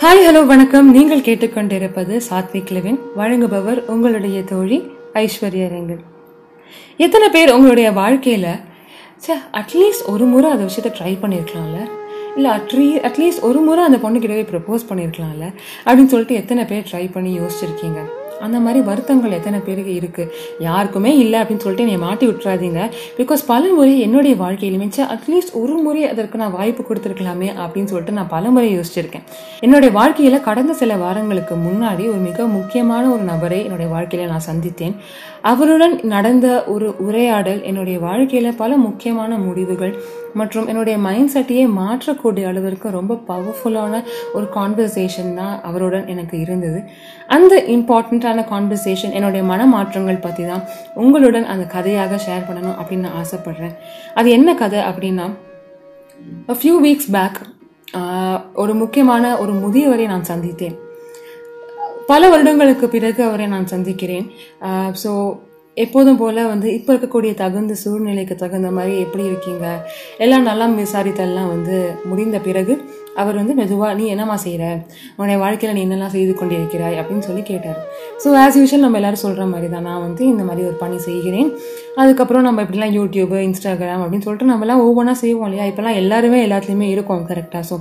Hi hello வணக்கம். நீங்கள் கேட்டுக்கொண்டிருப்பது சாத்விக் லிவின் வழங்குபவர் உங்களுடைய தோழி ஐஸ்வர்யா ரெங்கல் எத்தனை பேர் உங்களுடைய வாழ்க்கையில் சே அட்லீஸ்ட் ஒரு முறை அந்த விஷயத்தை ட்ரை பண்ணியிருக்கலாம்ல இல்லை அட்லீ அட்லீஸ்ட் ஒரு முறை அந்த பொண்ணுக்கிட்டவே ப்ரப்போஸ் பண்ணியிருக்கலாம்ல அப்படின்னு சொல்லிட்டு எத்தனை பேர் ட்ரை பண்ணி யோசிச்சிருக்கீங்க? அந்த மாதிரி வருத்தங்கள் எத்தனை பேருக்கு இருக்குது யாருக்குமே இல்லை அப்படின்னு சொல்லிட்டு என்னை மாட்டி விட்டுறாதீங்க. பிகாஸ் பல முறை என்னுடைய வாழ்க்கையிலுமே சே அட்லீஸ்ட் ஒரு முறை அதற்கு நான் வாய்ப்பு கொடுத்துருக்கலாமே அப்படின்னு சொல்லிட்டு நான் பல முறை யோசிச்சிருக்கேன். என்னுடைய வாழ்க்கையில் கடந்த சில வாரங்களுக்கு முன்னாடி ஒரு மிக முக்கியமான ஒரு நபரை என்னுடைய வாழ்க்கையில் நான் சந்தித்தேன். அவருடன் நடந்த ஒரு உரையாடல் என்னுடைய வாழ்க்கையில் பல முக்கியமான முடிவுகள் மற்றும் என்னுடைய மைண்ட் செட்டையே மாற்றக்கூடிய அளவிற்கு ரொம்ப பவர்ஃபுல்லான ஒரு கான்வர்சேஷன் தான் அவருடன் எனக்கு இருந்தது. அந்த இம்பார்ட்டண்ட்டான கான்வர்சேஷன் என்னுடைய மனமாற்றங்கள் பற்றி தான் உங்களுடன் அந்த கதையாக ஷேர் பண்ணணும் அப்படின்னு நான் ஆசைப்பட்றேன். அது என்ன கதை அப்படின்னா ஃபியூ வீக்ஸ் பேக் ஒரு முக்கியமான ஒரு முதியவரை நான் சந்தித்தேன். பல வருடங்களுக்கு பிறகு அவரை நான் சந்திக்கிறேன். ஸோ எப்போதும் போல் வந்து இப்போ இருக்கக்கூடிய தகுந்த சூழ்நிலைக்கு தகுந்த மாதிரி எப்படி இருக்கீங்க? எல்லாம் நல்லா விசாரித்தெல்லாம் வந்து முடிந்த பிறகு அவர் வந்து மெதுவாக நீ என்னம்மா செய்கிற உன்னுடைய வாழ்க்கையில் நீ என்னெல்லாம் செய்து கொண்டிருக்கிறாய்? அப்படின்னு சொல்லி கேட்டார். ஸோ ஆஸ் யூஷுவல் நம்ம எல்லாரும் சொல்கிற மாதிரி தான் நான் வந்து இந்த மாதிரி ஒரு பணி செய்கிறேன். அதுக்கப்புறம் நம்ம இப்படிலாம் யூடியூப் இன்ஸ்டாகிராம் அப்படின்னு சொல்லிட்டு நம்மலாம் ஒவ்வொன்றா செய்வோம் இல்லையா? இப்போலாம் எல்லாருமே எல்லாத்துலேயுமே இருக்கும் கரெக்டாக ஸோ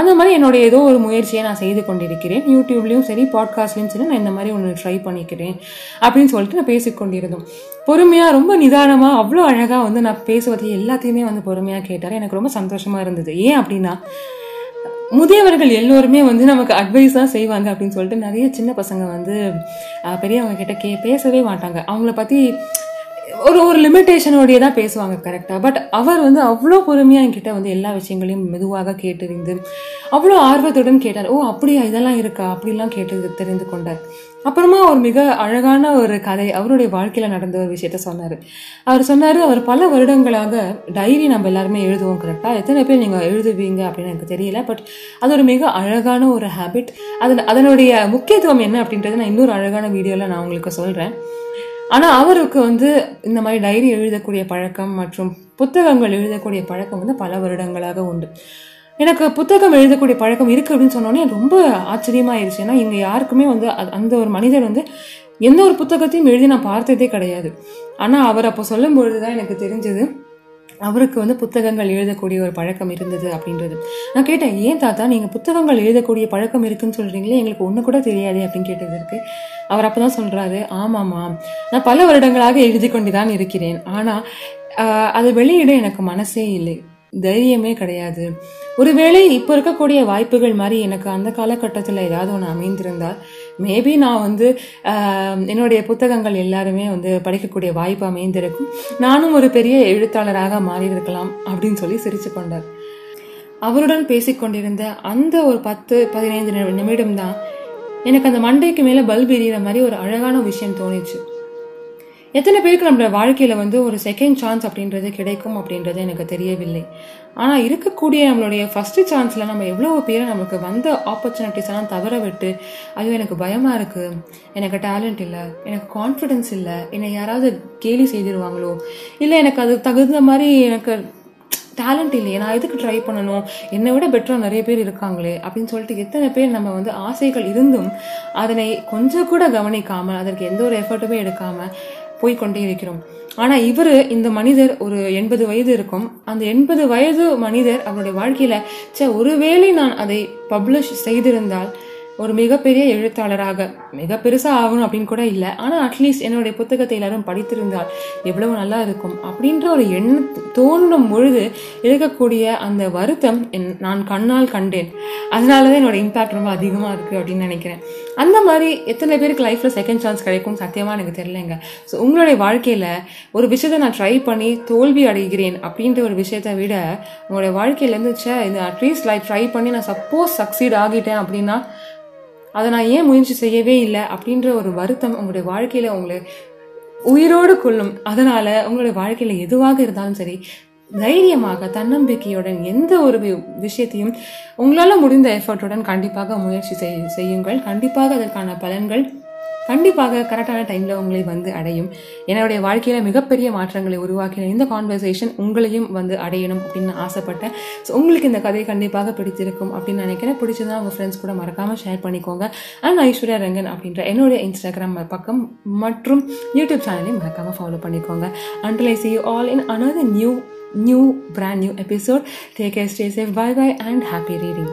அந்த மாதிரி என்னுடைய ஏதோ ஒரு முயற்சியை நான் செய்து கொண்டிருக்கிறேன். யூடியூப்லேயும் சரி பாட்காஸ்ட்லேயும் சரி நான் இந்த மாதிரி ஒன்று ட்ரை பண்ணிக்கிறேன் அப்படின்னு சொல்லிட்டு நான் பேசிக்கொண்டிருந்தோம் பொறுமையாக ரொம்ப நிதானமாக அவ்வளோ அழகாக வந்து நான் பேசுவதை எல்லாத்தையுமே வந்து பொறுமையாக கேட்டார். எனக்கு ரொம்ப சந்தோஷமாக இருந்தது. ஏன் அப்படின்னா முதியவர்கள் எல்லோருமே வந்து நமக்கு அட்வைஸ் தான் செய்வாங்க அப்படின்னு சொல்லிட்டு நிறைய சின்ன பசங்க வந்து பெரியவங்க கிட்ட கே பேசவே மாட்டாங்க. அவங்கள பற்றி ஒரு ஒரு லிமிட்டேஷனோடைய தான் பேசுவாங்க கரெக்டாக பட் அவர் வந்து அவ்வளோ பொறுமையாக என்கிட்ட வந்து எல்லா விஷயங்களையும் மெதுவாக கேட்டறிந்து அவ்வளோ ஆர்வத்துடன் கேட்டார். ஓ அப்படியா? இதெல்லாம் இருக்கா? அப்படிலாம் கேட்டு தெரிந்து கொண்டார். அப்புறமா ஒரு மிக அழகான ஒரு கதை அவருடைய வாழ்க்கையில் நடந்த ஒரு விஷயத்த சொன்னார். அவர் சொன்னார் அவர் பல வருடங்களாக டைரி நம்ம எல்லாருமே எழுதுவோம் கரெக்டாக எத்தனை பேர் நீங்கள் எழுதுவீங்க? அப்படின்னு எனக்கு தெரியல. பட் அது ஒரு மிக அழகான ஒரு ஹேபிட் அதன் அதனுடைய முக்கியத்துவம் என்ன அப்படின்றத நான் இன்னொரு அழகான வீடியோவில் நான் உங்களுக்கு சொல்கிறேன் ஆனால் அவருக்கு வந்து இந்த மாதிரி டைரி எழுதக்கூடிய பழக்கம் மற்றும் புத்தகங்கள் எழுதக்கூடிய பழக்கம் வந்து பல வருடங்களாக உண்டு. எனக்கு புத்தகம் எழுதக்கூடிய பழக்கம் இருக்குது அப்படின்னு சொன்னோன்னே ரொம்ப ஆச்சரியமாயிருச்சு. ஏன்னா இங்கே யாருக்குமே வந்து அந்த ஒரு மனிதர் வந்து எந்த ஒரு புத்தகத்தையும் எழுதி நான் பார்த்ததே கிடையாது. ஆனால் அவர் அப்போ சொல்லும் பொழுது தான் எனக்கு தெரிஞ்சது அவருக்கு வந்து புத்தகங்கள் எழுதக்கூடிய ஒரு பழக்கம் இருந்தது அப்படின்றது. நான் கேட்டேன் ஏன் தாத்தா நீங்கள் புத்தகங்கள் எழுதக்கூடிய பழக்கம் இருக்குன்னு சொல்கிறீங்களே எங்களுக்கு ஒன்று கூட தெரியாது அப்படின்னு கேட்டதற்கு அவர் அப்போ தான் சொல்கிறாரு ஆமாம்மா நான் பல வருடங்களாக எழுதி கொண்டு தான் இருக்கிறேன் ஆனால் அதை வெளியிட எனக்கு மனசே இல்லை. தைரியமே கிடையாது. ஒருவேளை இப்போ இருக்கக்கூடிய வாய்ப்புகள் மாதிரி எனக்கு அந்த காலகட்டத்தில் ஏதாவது ஒன்று அமைந்திருந்தால் மேபி நான் வந்து என்னுடைய புத்தகங்கள் எல்லாருமே வந்து படிக்கக்கூடிய வாய்ப்பு அமைந்திருக்கும். நானும் ஒரு பெரிய எழுத்தாளராக மாறியிருக்கலாம் அப்படின்னு சொல்லி சிரித்து கொண்டார். அவருடன் பேசிக்கொண்டிருந்த அந்த ஒரு பத்து பதினைந்து நிமிடம் தான் எனக்கு அந்த மண்டைக்கு மேலே பல்ப் எரியிற மாதிரி ஒரு அழகான விஷயம் தோணுச்சு. எத்தனை பேருக்கு நம்மளோட வாழ்க்கையில் வந்து ஒரு செகண்ட் சான்ஸ் அப்படின்றது கிடைக்கும் அப்படின்றது எனக்கு தெரியவில்லை. ஆனால் இருக்கக்கூடிய நம்மளுடைய ஃபஸ்ட்டு சான்ஸில் நம்ம எவ்வளோ பேர் நமக்கு வந்த ஆப்பர்ச்சுனிட்டிஸ் எல்லாம் தவற விட்டு ஐயோ எனக்கு பயமாக இருக்குது எனக்கு டேலண்ட் இல்லை எனக்கு கான்ஃபிடென்ஸ் இல்லை என்னை யாராவது கேலி செய்திருவாங்களோ இல்லை எனக்கு அது தகுந்த மாதிரி எனக்கு டேலண்ட் இல்லையே நான் எதுக்கு ட்ரை பண்ணணும் என்னை விட பெட்டராக நிறைய பேர் இருக்காங்களே அப்படின்னு சொல்லிட்டு எத்தனை பேர் நம்ம வந்து ஆசைகள் இருந்தும் அதனை கொஞ்சம் கூட கவனிக்காமல் அதற்கு எந்த ஒரு எஃபர்ட்டுமே எடுக்காமல் போய்கொண்டே இருக்கிறோம். ஆனால் இவர் இந்த மனிதர் ஒரு எண்பது வயது இருக்கும். அந்த எண்பது வயது மனிதர் அவருடைய வாழ்க்கையில் சே ஒருவேளை நான் அதை பப்ளிஷ் செய்திருந்தால் ஒரு மிகப்பெரிய எழுத்தாளராக மிக பெருசாக ஆகணும் அப்படின்னு கூட இல்லை. ஆனால் அட்லீஸ்ட் என்னுடைய புத்தகத்தை எல்லாரும் படித்திருந்தால் எவ்வளவு நல்லா இருக்கும் அப்படின்ற ஒரு எண்ண தோன்றும் பொழுது இருக்கக்கூடிய அந்த வருத்தம் என் நான் கண்ணால் கண்டேன். அதனால தான் என்னோட இம்பேக்ட் ரொம்ப அதிகமாக இருக்குது அப்படின்னு நினைக்கிறேன். அந்த மாதிரி எத்தனை பேருக்கு லைஃப்பில் செகண்ட் சான்ஸ் கிடைக்கும் சத்தியமாக எனக்கு தெரிலங்க ஸோ உங்களுடைய வாழ்க்கையில் ஒரு விஷயத்தை நான் ட்ரை பண்ணி தோல்வி அடைகிறேன் அப்படின்ற ஒரு விஷயத்தை விட உங்களுடைய வாழ்க்கையிலேருந்து சே இது அட்லீஸ்ட் லைஃப் ட்ரை பண்ணி நான் சப்போஸ் சக்சீட் ஆகிட்டேன் அப்படின்னா அதை நான் ஏன் முயற்சி செய்யவே இல்லை அப்படின்ற ஒரு வருத்தம் உங்களுடைய வாழ்க்கையில் உங்களை உயிரோடு கொள்ளும். அதனால உங்களுடைய வாழ்க்கையில் எதுவாக இருந்தாலும் சரி தைரியமாக தன்னம்பிக்கையுடன் எந்த ஒரு விஷயத்தையும் உங்களால் முடிந்த எஃபர்ட்டுடன் கண்டிப்பாக முயற்சி செய்யுங்கள். கண்டிப்பாக அதற்கான பலன்கள் கண்டிப்பாக கரெக்டான டைமில் உங்களை வந்து அடையும். என்னுடைய வாழ்க்கையில் மிகப்பெரிய மாற்றங்களை உருவாக்கின இந்த கான்வர்சேஷன் உங்களையும் வந்து அடையணும் அப்படின்னு ஆசைப்பட்டேன். ஸோ உங்களுக்கு இந்த கதை கண்டிப்பாக பிடித்திருக்கும் அப்படின்னு நினைக்கிறேன். பிடிச்சதா உங்கள் ஃப்ரெண்ட்ஸ் கூட மறக்காமல் ஷேர் பண்ணிக்கோங்க. அண்ட் ஐஸ்வர்யா ரங்கன் அப்படின்ற என்னுடைய இன்ஸ்டாகிராம் பக்கம் மற்றும் யூடியூப் சேனலையும் மறக்காமல் ஃபாலோ பண்ணிக்கோங்க. Until I see you all in another new new brand new episode take care stay safe bye bye and happy reading